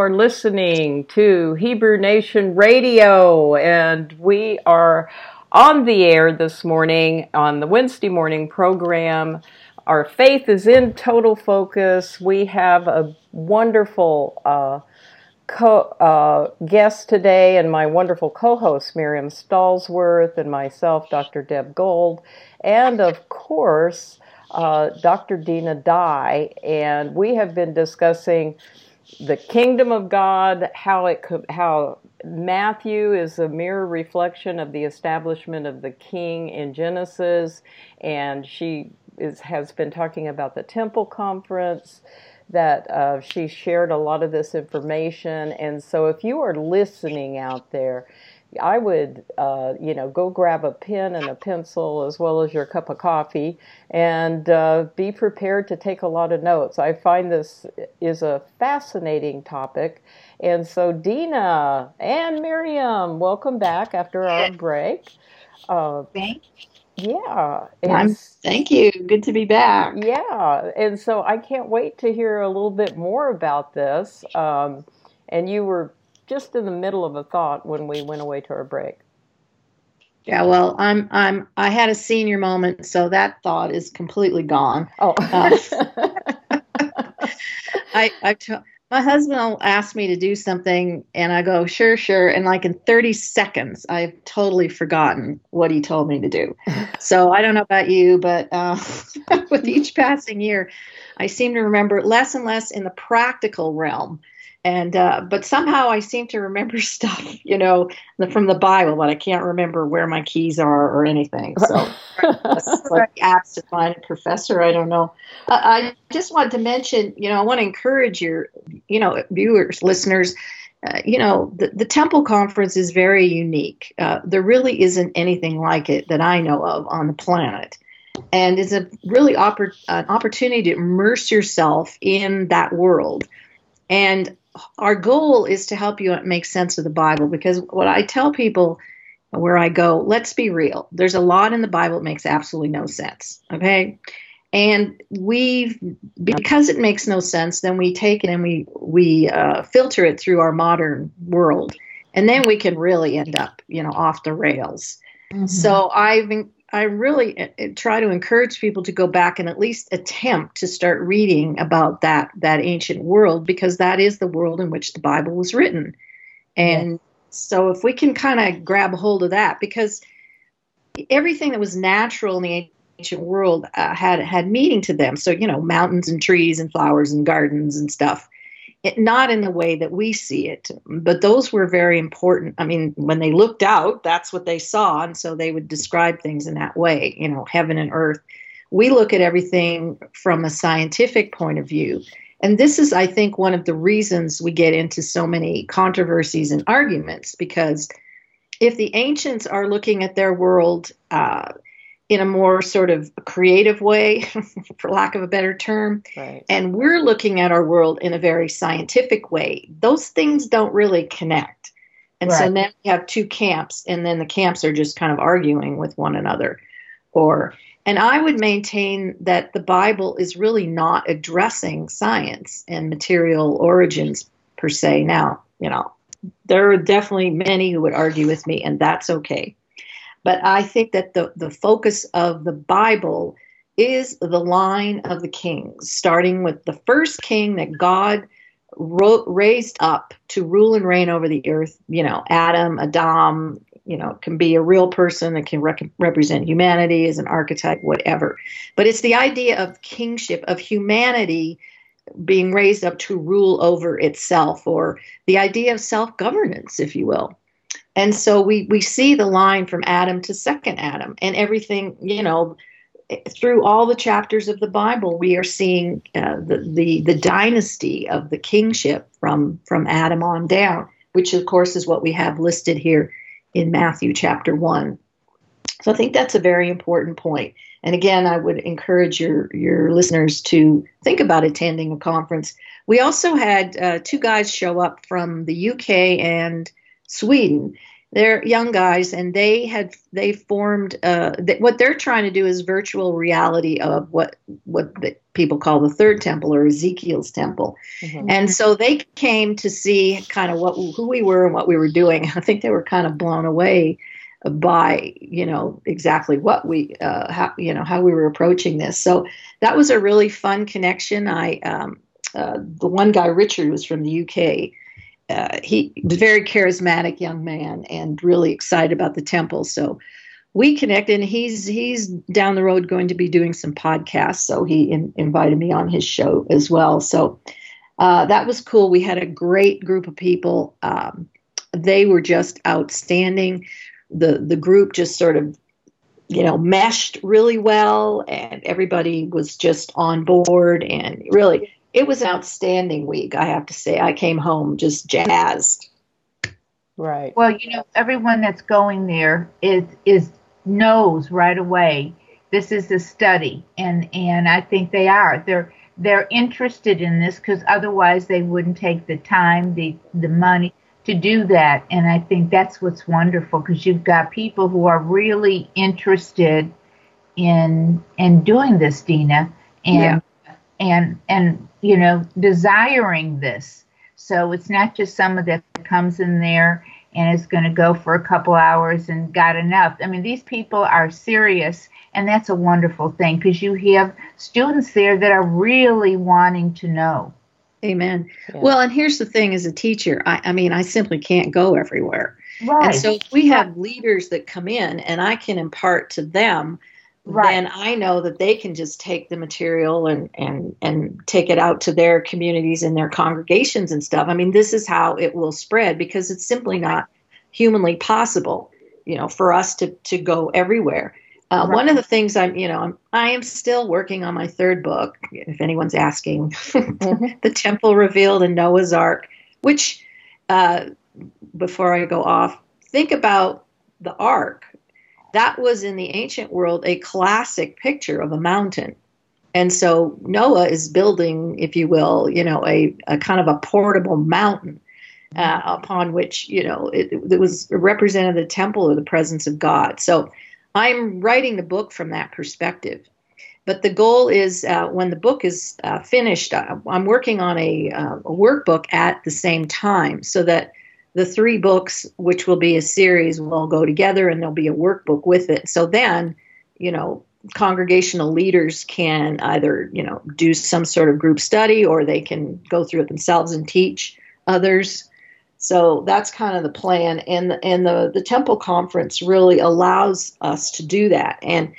are listening to Hebrew Nation Radio, and we are on the air this morning on the Wednesday morning program. Our faith is in total focus. We have a wonderful uh, co- uh, guest today, and my wonderful co host, Miriam Stallsworth, and myself, Dr. Deb Gold, and of course, uh, Dr. Dinah Dye, and we have been discussing the kingdom of God, how it could, how Matthew is a mirror reflection of the establishment of the king in Genesis, and she is, has been talking about the temple conference. That uh, she shared a lot of this information, and so if you are listening out there, I would, uh, you know, go grab a pen and a pencil as well as your cup of coffee and uh, be prepared to take a lot of notes. I find this is a fascinating topic. And so, Dinah and Miriam, welcome back after our break. Uh, Thanks. Yeah. thank you. Good to be back. Yeah. And so I can't wait to hear a little bit more about this. Um, and you were just in the middle of a thought when we went away to our break. Yeah, well, I'm I'm I had a senior moment, so that thought is completely gone. Oh, uh, I I t- my husband will ask me to do something, and I go sure, sure, and like in 30 seconds, I've totally forgotten what he told me to do. So I don't know about you, but uh, with each passing year, I seem to remember less and less in the practical realm and uh, but somehow I seem to remember stuff, you know, from the Bible, but I can't remember where my keys are or anything. So, like absent-minded professor, I don't know. I just wanted to mention, you know, I want to encourage your, you know, viewers, listeners. Uh, you know, the, the Temple Conference is very unique. Uh, there really isn't anything like it that I know of on the planet and it's a really oppor- an opportunity to immerse yourself in that world. And our goal is to help you make sense of the Bible because what I tell people where I go, let's be real. There's a lot in the Bible that makes absolutely no sense. Okay. And we've, because it makes no sense, then we take it and we we uh, filter it through our modern world, and then we can really end up, you know, off the rails. Mm-hmm. So I've I really uh, uh, try to encourage people to go back and at least attempt to start reading about that that ancient world because that is the world in which the Bible was written. And yeah. so if we can kind of grab hold of that because everything that was natural in the ancient world uh, had had meaning to them. So you know, mountains and trees and flowers and gardens and stuff it, not in the way that we see it, but those were very important. I mean, when they looked out, that's what they saw, and so they would describe things in that way, you know, heaven and earth. We look at everything from a scientific point of view. And this is, I think, one of the reasons we get into so many controversies and arguments because if the ancients are looking at their world uh, in a more sort of creative way, for lack of a better term. Right. And we're looking at our world in a very scientific way. Those things don't really connect. And right. so then we have two camps, and then the camps are just kind of arguing with one another. Or, and I would maintain that the Bible is really not addressing science and material origins per se. Now, you know, there are definitely many who would argue with me, and that's okay. But I think that the, the focus of the Bible is the line of the kings, starting with the first king that God raised up to rule and reign over the earth. You know, Adam, Adam, you know, can be a real person that can rec- represent humanity as an archetype, whatever. But it's the idea of kingship, of humanity being raised up to rule over itself, or the idea of self governance, if you will. And so we, we see the line from Adam to second Adam and everything, you know, through all the chapters of the Bible, we are seeing uh, the, the, the dynasty of the kingship from, from Adam on down, which of course is what we have listed here in Matthew chapter 1. So I think that's a very important point. And again, I would encourage your, your listeners to think about attending a conference. We also had uh, two guys show up from the UK and Sweden. they're young guys, and they had they formed. Uh, th- what they're trying to do is virtual reality of what what the, people call the third temple or Ezekiel's temple, mm-hmm. and so they came to see kind of what who we were and what we were doing. I think they were kind of blown away by you know exactly what we uh, how you know how we were approaching this. So that was a really fun connection. I um, uh, the one guy Richard was from the UK uh, he very charismatic young man and really excited about the temple. So we connected. And he's he's down the road going to be doing some podcasts. So he in, invited me on his show as well. So uh, that was cool. We had a great group of people. Um, they were just outstanding. The the group just sort of you know meshed really well, and everybody was just on board and really it was an outstanding week, I have to say. I came home just jazzed. Right. Well, you know, everyone that's going there is is knows right away this is a study, and and I think they are. They're they're interested in this because otherwise they wouldn't take the time, the the money to do that. And I think that's what's wonderful because you've got people who are really interested in in doing this, Dinah, and yeah. And and you know, desiring this. So it's not just someone that comes in there and is going to go for a couple hours and got enough. I mean, these people are serious, and that's a wonderful thing because you have students there that are really wanting to know. Amen. Yeah. Well, and here's the thing as a teacher, I, I mean, I simply can't go everywhere. Right. And so if we have leaders that come in and I can impart to them right. then I know that they can just take the material and and and take it out to their communities and their congregations and stuff. I mean, this is how it will spread because it's simply not humanly possible, you know, for us to to go everywhere. Uh, right. One of the things I'm, you know, I'm, I am still working on my third book. If anyone's asking, mm-hmm. the Temple Revealed in Noah's Ark, which, uh, before I go off, think about the Ark that was in the ancient world a classic picture of a mountain. And so Noah is building, if you will, you know, a, a kind of a portable mountain uh, upon which, you know, it, it was represented the temple of the presence of God. So I'm writing the book from that perspective. But the goal is uh, when the book is uh, finished, uh, I'm working on a, uh, a workbook at the same time so that the three books, which will be a series, will all go together and there'll be a workbook with it. So then, you know, congregational leaders can either, you know, do some sort of group study or they can go through it themselves and teach others. So that's kind of the plan. And, and the, the temple conference really allows us to do that. And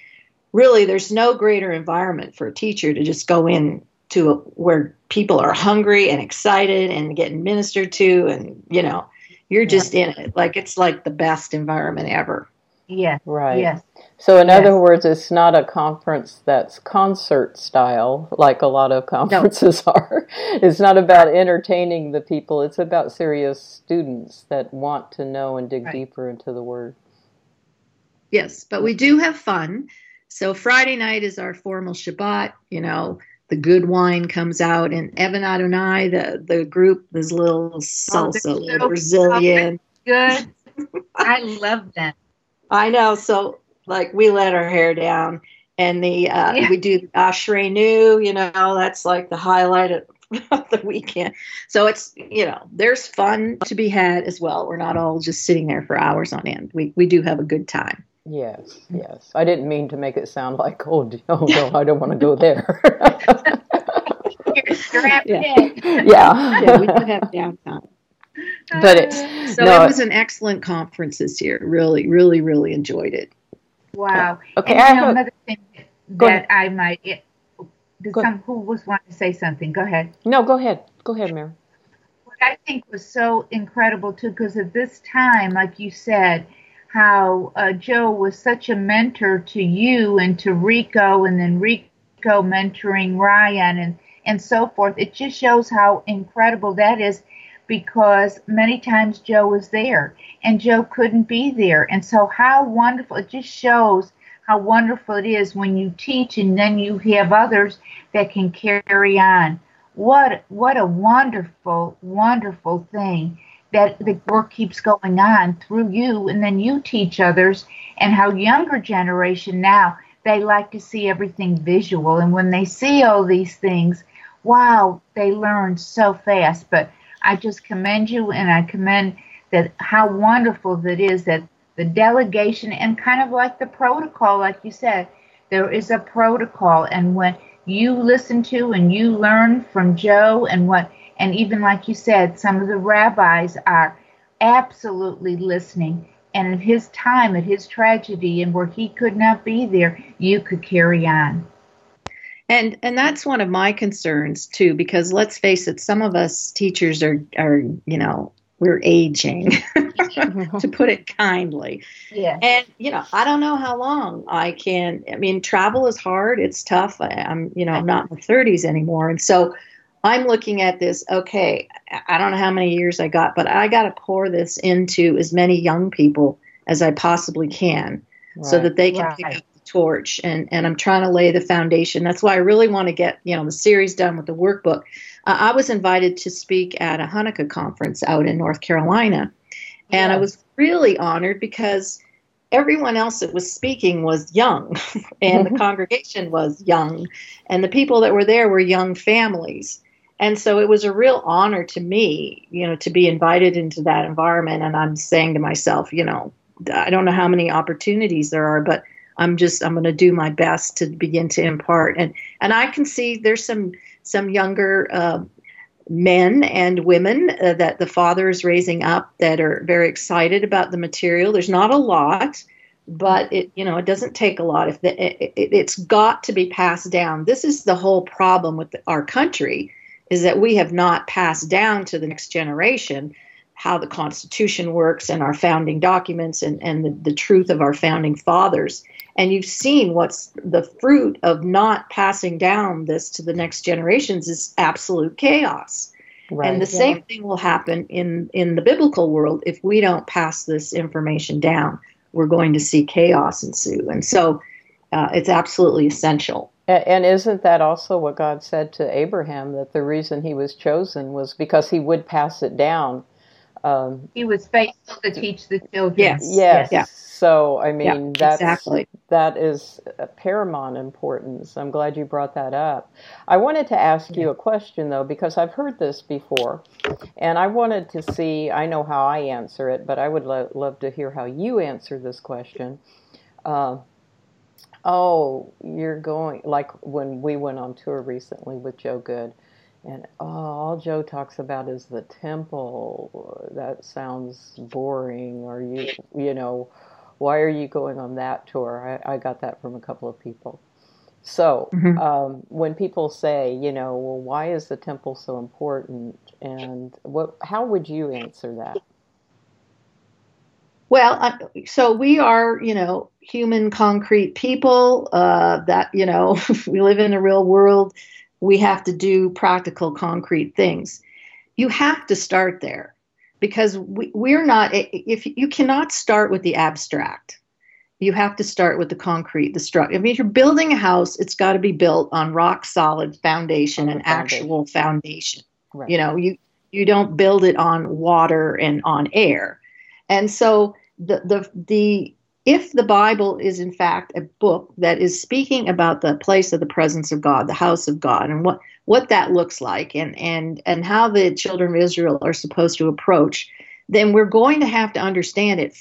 really, there's no greater environment for a teacher to just go in to a, where people are hungry and excited and getting ministered to and, you know, you're just yeah. in it. Like it's like the best environment ever. Yeah. Right. Yes. So, in yes. other words, it's not a conference that's concert style like a lot of conferences no. are. It's not about entertaining the people, it's about serious students that want to know and dig right. deeper into the Word. Yes, but we do have fun. So, Friday night is our formal Shabbat. You know, the good wine comes out, and Evan Adonai, the the group, this little salsa, oh, little Brazilian. Good. I love that. I know. So like we let our hair down, and the uh, yeah. we do the Ashrenu. You know, that's like the highlight of, of the weekend. So it's you know, there's fun to be had as well. We're not all just sitting there for hours on end. We we do have a good time. Yes, yes. I didn't mean to make it sound like, oh, oh no, I don't want to go there. yeah. yeah. yeah, we do have downtime. But it, uh, so no, it was an excellent conference this year. Really, really, really enjoyed it. Wow. Okay. And I have another thing that I might. It, some, who was wanting to say something? Go ahead. No, go ahead. Go ahead, Mary. What I think was so incredible too, because at this time, like you said, how uh, Joe was such a mentor to you and to Rico, and then Rico mentoring Ryan and and so forth. It just shows how incredible that is because many times Joe was there and Joe couldn't be there. And so how wonderful it just shows how wonderful it is when you teach and then you have others that can carry on. What what a wonderful, wonderful thing that the work keeps going on through you and then you teach others and how younger generation now they like to see everything visual. And when they see all these things wow they learn so fast. But i just commend you and i commend that how wonderful that is that the delegation and kind of like the protocol like you said there is a protocol. And when you listen to and you learn from joe and what and even like you said, some of the rabbis are absolutely listening. And at his time, at his tragedy, and where he could not be there, you could carry on. And and that's one of my concerns too, because let's face it, some of us teachers are are you know we're aging, to put it kindly. Yeah. And you know, I don't know how long I can. I mean, travel is hard. It's tough. I, I'm you know I'm not in my 30s anymore, and so I'm looking at this, okay, I don't know how many years I got, but I got to pour this into as many young people as I possibly can right. so that they can right. pick up the torch. And, and I'm trying to lay the foundation. That's why I really want to get, you know, the series done with the workbook. Uh, I was invited to speak at a Hanukkah conference out in North Carolina. And I was really honored because everyone else that was speaking was young and the congregation was young and the people that were there were young families and so it was a real honor to me, you know, to be invited into that environment. And I'm saying to myself, you know, I don't know how many opportunities there are, but I'm just I'm going to do my best to begin to impart. And and I can see there's some some younger uh, men and women uh, that the father is raising up that are very excited about the material. There's not a lot, but it you know it doesn't take a lot. If the, it, it, it's got to be passed down. This is the whole problem with our country is that we have not passed down to the next generation how the Constitution works and our founding documents and, and the, the truth of our founding fathers. And you've seen what's the fruit of not passing down this to the next generations is absolute chaos. Right, and the yeah. same thing will happen in, in the biblical world if we don't pass this information down. We're going to see chaos ensue. And so uh, it's absolutely essential. And isn't that also what God said to Abraham that the reason he was chosen was because he would pass it down? Um, he was faithful to teach the children. Yes. Yes. yes. So I mean yeah, that's exactly. that is paramount importance. I'm glad you brought that up. I wanted to ask yeah. you a question though because I've heard this before, and I wanted to see. I know how I answer it, but I would lo- love to hear how you answer this question. Uh, oh, you're going, like when we went on tour recently with Joe Good, and oh, all Joe talks about is the temple. That sounds boring. Or you, you know, why are you going on that tour? I, I got that from a couple of people. So mm-hmm. um, when people say, you know, well, why is the temple so important, and what, how would you answer that? Well, so we are, you know, human concrete people uh, that, you know, we live in a real world. We have to do practical concrete things. You have to start there because we, we're not, if you cannot start with the abstract, you have to start with the concrete, the structure. I mean, if you're building a house, it's got to be built on rock solid foundation and actual foundation. Right. You know, you, you don't build it on water and on air. And so the the the if the Bible is in fact a book that is speaking about the place of the presence of God, the house of God, and what what that looks like, and and and how the children of Israel are supposed to approach, then we're going to have to understand it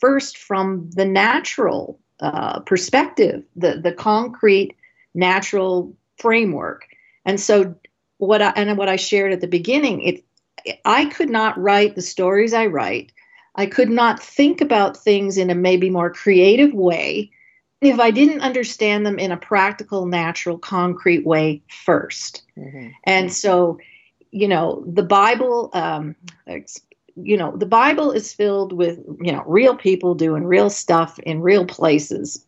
first from the natural uh, perspective, the the concrete natural framework. And so what I and what I shared at the beginning, it I could not write the stories I write I could not think about things in a maybe more creative way if I didn't understand them in a practical, natural, concrete way 1st mm-hmm. And so, you know, the Bible, um, you know, the Bible is filled with, you know, real people doing real stuff in real places.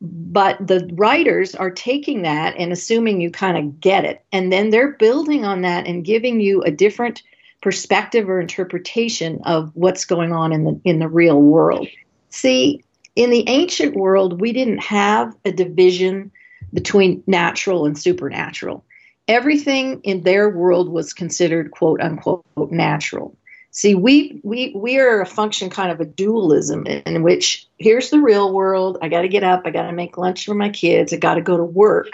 But the writers are taking that and assuming you kind of get it. And then they're building on that and giving you a different perspective or interpretation of what's going on in the in the real world. See, in the ancient world, we didn't have a division between natural and supernatural. Everything in their world was considered quote unquote natural. See, we we we are a function kind of a dualism in which here's the real world. I got to get up. I got to make lunch for my kids. I got to go to work.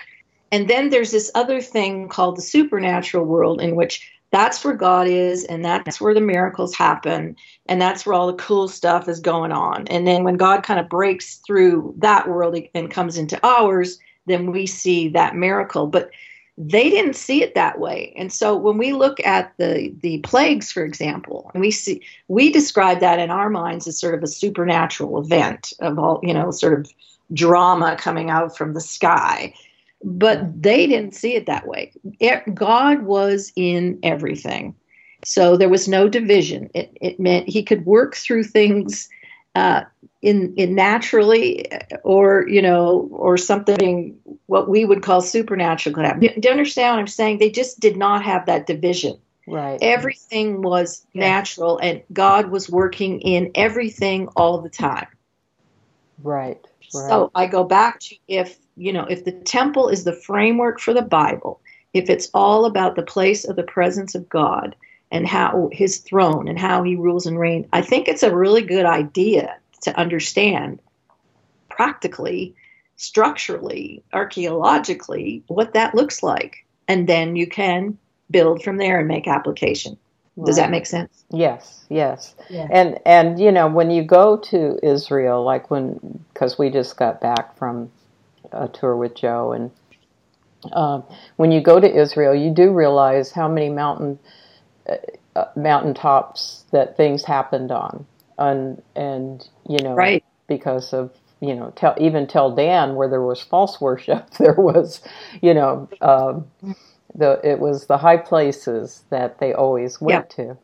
And then there's this other thing called the supernatural world in which that's where God is, and that's where the miracles happen, and that's where all the cool stuff is going on. And then when God kind of breaks through that world and comes into ours, then we see that miracle. But they didn't see it that way. And so when we look at the the plagues, for example, and we see we describe that in our minds as sort of a supernatural event of all, you know, sort of drama coming out from the sky but they didn't see it that way. God was in everything. So there was no division. It, it meant he could work through things uh, in, in naturally or, you know, or something what we would call supernatural could happen. Do you understand what I'm saying? They just did not have that division. Right. Everything was natural and God was working in everything all the time. Right. right. So I go back to if you know, if the temple is the framework for the Bible, if it's all about the place of the presence of God and how his throne and how he rules and reigns, I think it's a really good idea to understand practically, structurally, archaeologically what that looks like. And then you can build from there and make application. Does that make sense? Yes, yes. Yeah. And and you know when you go to Israel, like when because we just got back from a tour with Joe, and uh, when you go to Israel, you do realize how many mountain uh, uh, mountaintops that things happened on, and and you know, right. because of you know, tell even Tel Dan where there was false worship, there was, you know, um, the it was the high places that they always went to.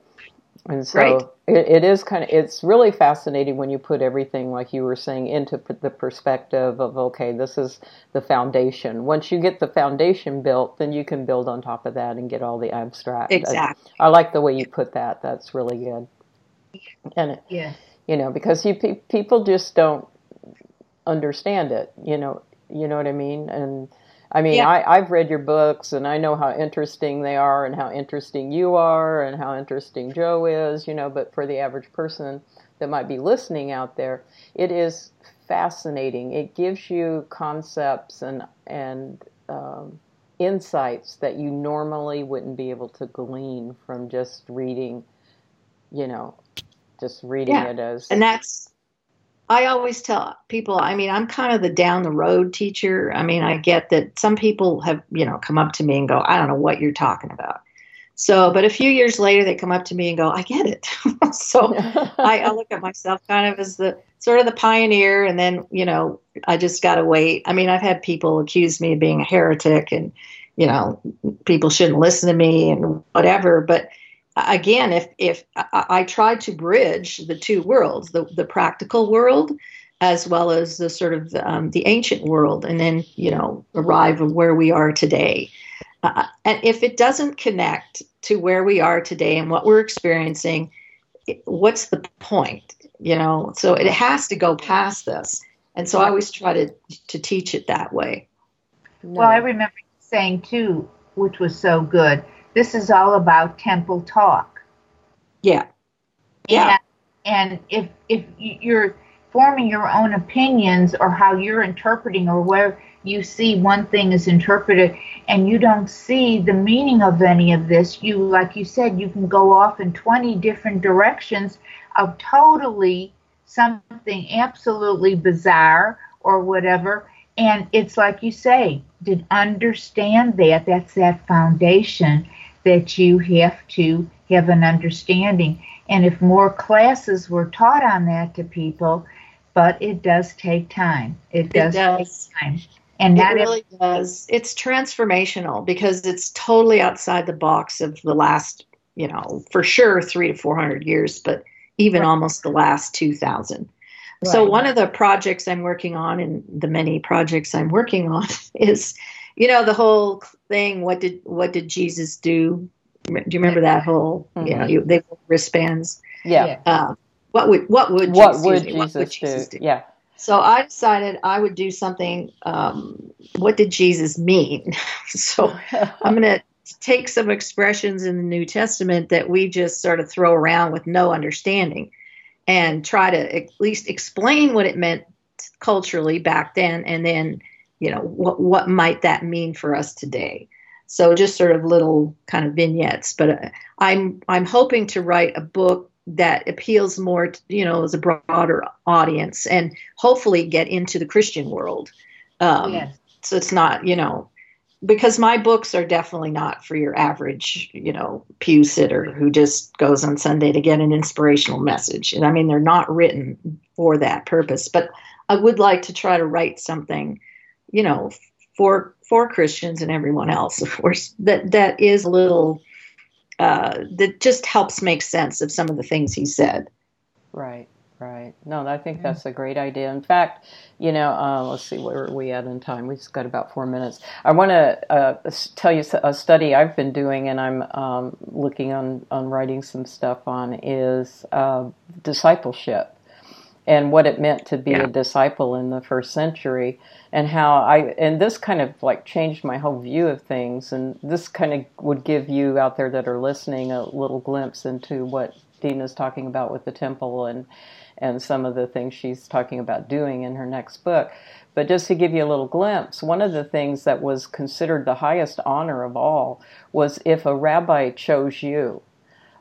And so right. it, it is kind of, it's really fascinating when you put everything, like you were saying, into the perspective of, okay, this is the foundation. Once you get the foundation built, then you can build on top of that and get all the abstract. Exactly. I, I like the way you put that. That's really good. And, it, yeah. you know, because you people just don't understand it, you know, you know what I mean? And, I mean, yeah. I, I've read your books and I know how interesting they are and how interesting you are and how interesting Joe is, you know, but for the average person that might be listening out there, it is fascinating. It gives you concepts and, and, um, insights that you normally wouldn't be able to glean from just reading, you know, just reading yeah. it as. And that's I always tell people, I mean, I'm kind of the down the road teacher. I mean, I get that some people have, you know, come up to me and go, I don't know what you're talking about. So, but a few years later, they come up to me and go, I get it. so I, I look at myself kind of as the sort of the pioneer. And then, you know, I just got to wait. I mean, I've had people accuse me of being a heretic and, you know, people shouldn't listen to me and whatever. But, again, if if I, I try to bridge the two worlds, the the practical world as well as the sort of um, the ancient world, and then you know arrive at where we are today. Uh, and if it doesn't connect to where we are today and what we're experiencing, what's the point? You know, so it has to go past this. And so I always try to to teach it that way. Well, I remember saying too, which was so good this is all about temple talk. Yeah. Yeah. And, and if if you're forming your own opinions or how you're interpreting or where you see one thing is interpreted and you don't see the meaning of any of this, you like you said, you can go off in 20 different directions of totally something absolutely bizarre or whatever. And it's like you say, to understand that, that's that foundation that you have to have an understanding. And if more classes were taught on that to people, but it does take time. It does, it does. take time. And it really does. It's transformational because it's totally outside the box of the last, you know, for sure three to four hundred years, but even right. almost the last two thousand. Right. So one of the projects I'm working on, and the many projects I'm working on, is you know the whole thing what did what did jesus do? Do you remember that whole mm-hmm. you know you, they wristbands? Yeah. Uh, what would what would what Jesus would, Jesus, what would Jesus do? do? yeah. So i decided i would do something um, what did jesus mean? So i'm going to take some expressions in the New Testament that we just sort of throw around with no understanding and try to at least explain what it meant culturally back then and then you know what what might that mean for us today so just sort of little kind of vignettes but uh, i'm i'm hoping to write a book that appeals more to, you know as a broader audience and hopefully get into the christian world um, yes. so it's not you know because my books are definitely not for your average, you know, pew sitter who just goes on Sunday to get an inspirational message. And I mean, they're not written for that purpose. But I would like to try to write something, you know, for for Christians and everyone else, of course, that that is a little uh, that just helps make sense of some of the things he said. Right. Right. No, I think that's a great idea. In fact, you know, uh, let's see, where are we at in time? We've got about four minutes. I want to uh, tell you a study I've been doing and I'm um, looking on, on writing some stuff on is uh, discipleship and what it meant to be yeah. a disciple in the first century and how I, and this kind of like changed my whole view of things. And this kind of would give you out there that are listening a little glimpse into what Dean is talking about with the temple and and some of the things she's talking about doing in her next book. But just to give you a little glimpse, one of the things that was considered the highest honor of all was if a rabbi chose you.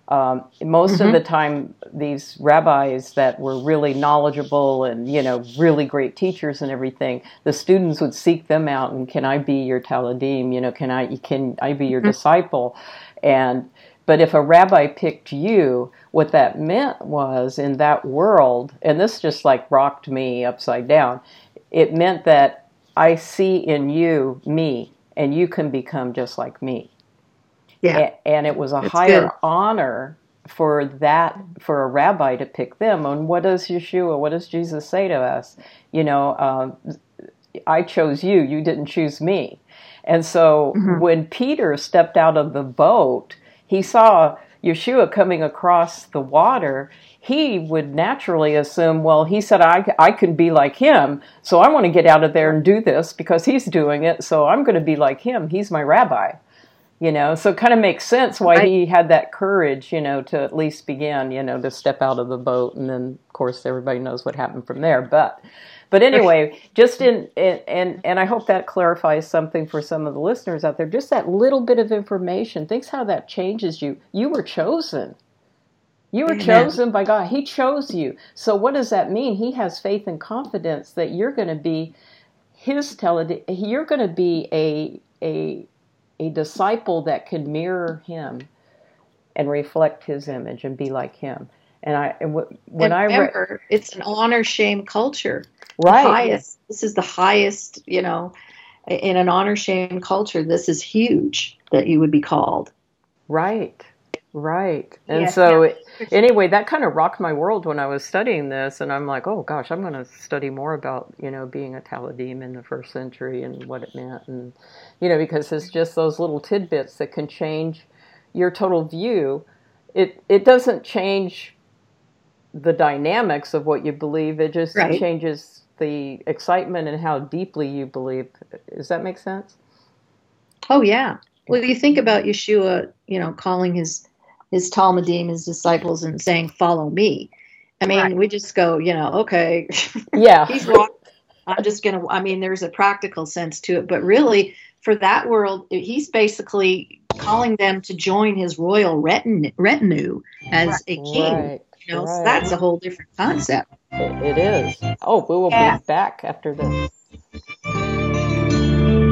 Um, most mm-hmm. of the time, these rabbis that were really knowledgeable and you know really great teachers and everything, the students would seek them out and can I be your taladim? You know, can I can I be your mm-hmm. disciple? And but if a rabbi picked you, what that meant was in that world, and this just like rocked me upside down, it meant that I see in you me, and you can become just like me. Yeah. And it was a it's higher good. honor for that for a rabbi to pick them. And what does Yeshua, what does Jesus say to us? You know, um, I chose you, you didn't choose me. And so mm-hmm. when Peter stepped out of the boat, he saw Yeshua coming across the water, he would naturally assume, well, he said, I, I can be like him, so I want to get out of there and do this because he's doing it, so I'm going to be like him. He's my rabbi. You know, so it kind of makes sense why right. he had that courage, you know, to at least begin, you know, to step out of the boat. And then, of course, everybody knows what happened from there. But but anyway, just in, in and and I hope that clarifies something for some of the listeners out there. Just that little bit of information. Thinks how that changes you. You were chosen. You were chosen by God. He chose you. So what does that mean? He has faith and confidence that you're going to be his tele you're going to be a a a disciple that can mirror him and reflect his image and be like him. And I and when and I remember, re- it's an honor shame culture. Right. The highest. This is the highest. You know, in an honor shame culture, this is huge that you would be called. Right. Right. And so, yeah. anyway, that kind of rocked my world when I was studying this. And I'm like, oh gosh, I'm going to study more about, you know, being a Taladim in the first century and what it meant. And, you know, because it's just those little tidbits that can change your total view. It, it doesn't change the dynamics of what you believe. It just right. changes the excitement and how deeply you believe. Does that make sense? Oh yeah. Well, you think about Yeshua, you know, calling his his Talmudim, his disciples, and saying, "Follow me." I mean, right. we just go, you know, okay, yeah, he's walking. I'm just gonna. I mean, there's a practical sense to it, but really, for that world, he's basically calling them to join his royal retin- retinue as right. a king. Right. You know, right. so that's a whole different concept. it is. Oh, we will yeah. be back after this.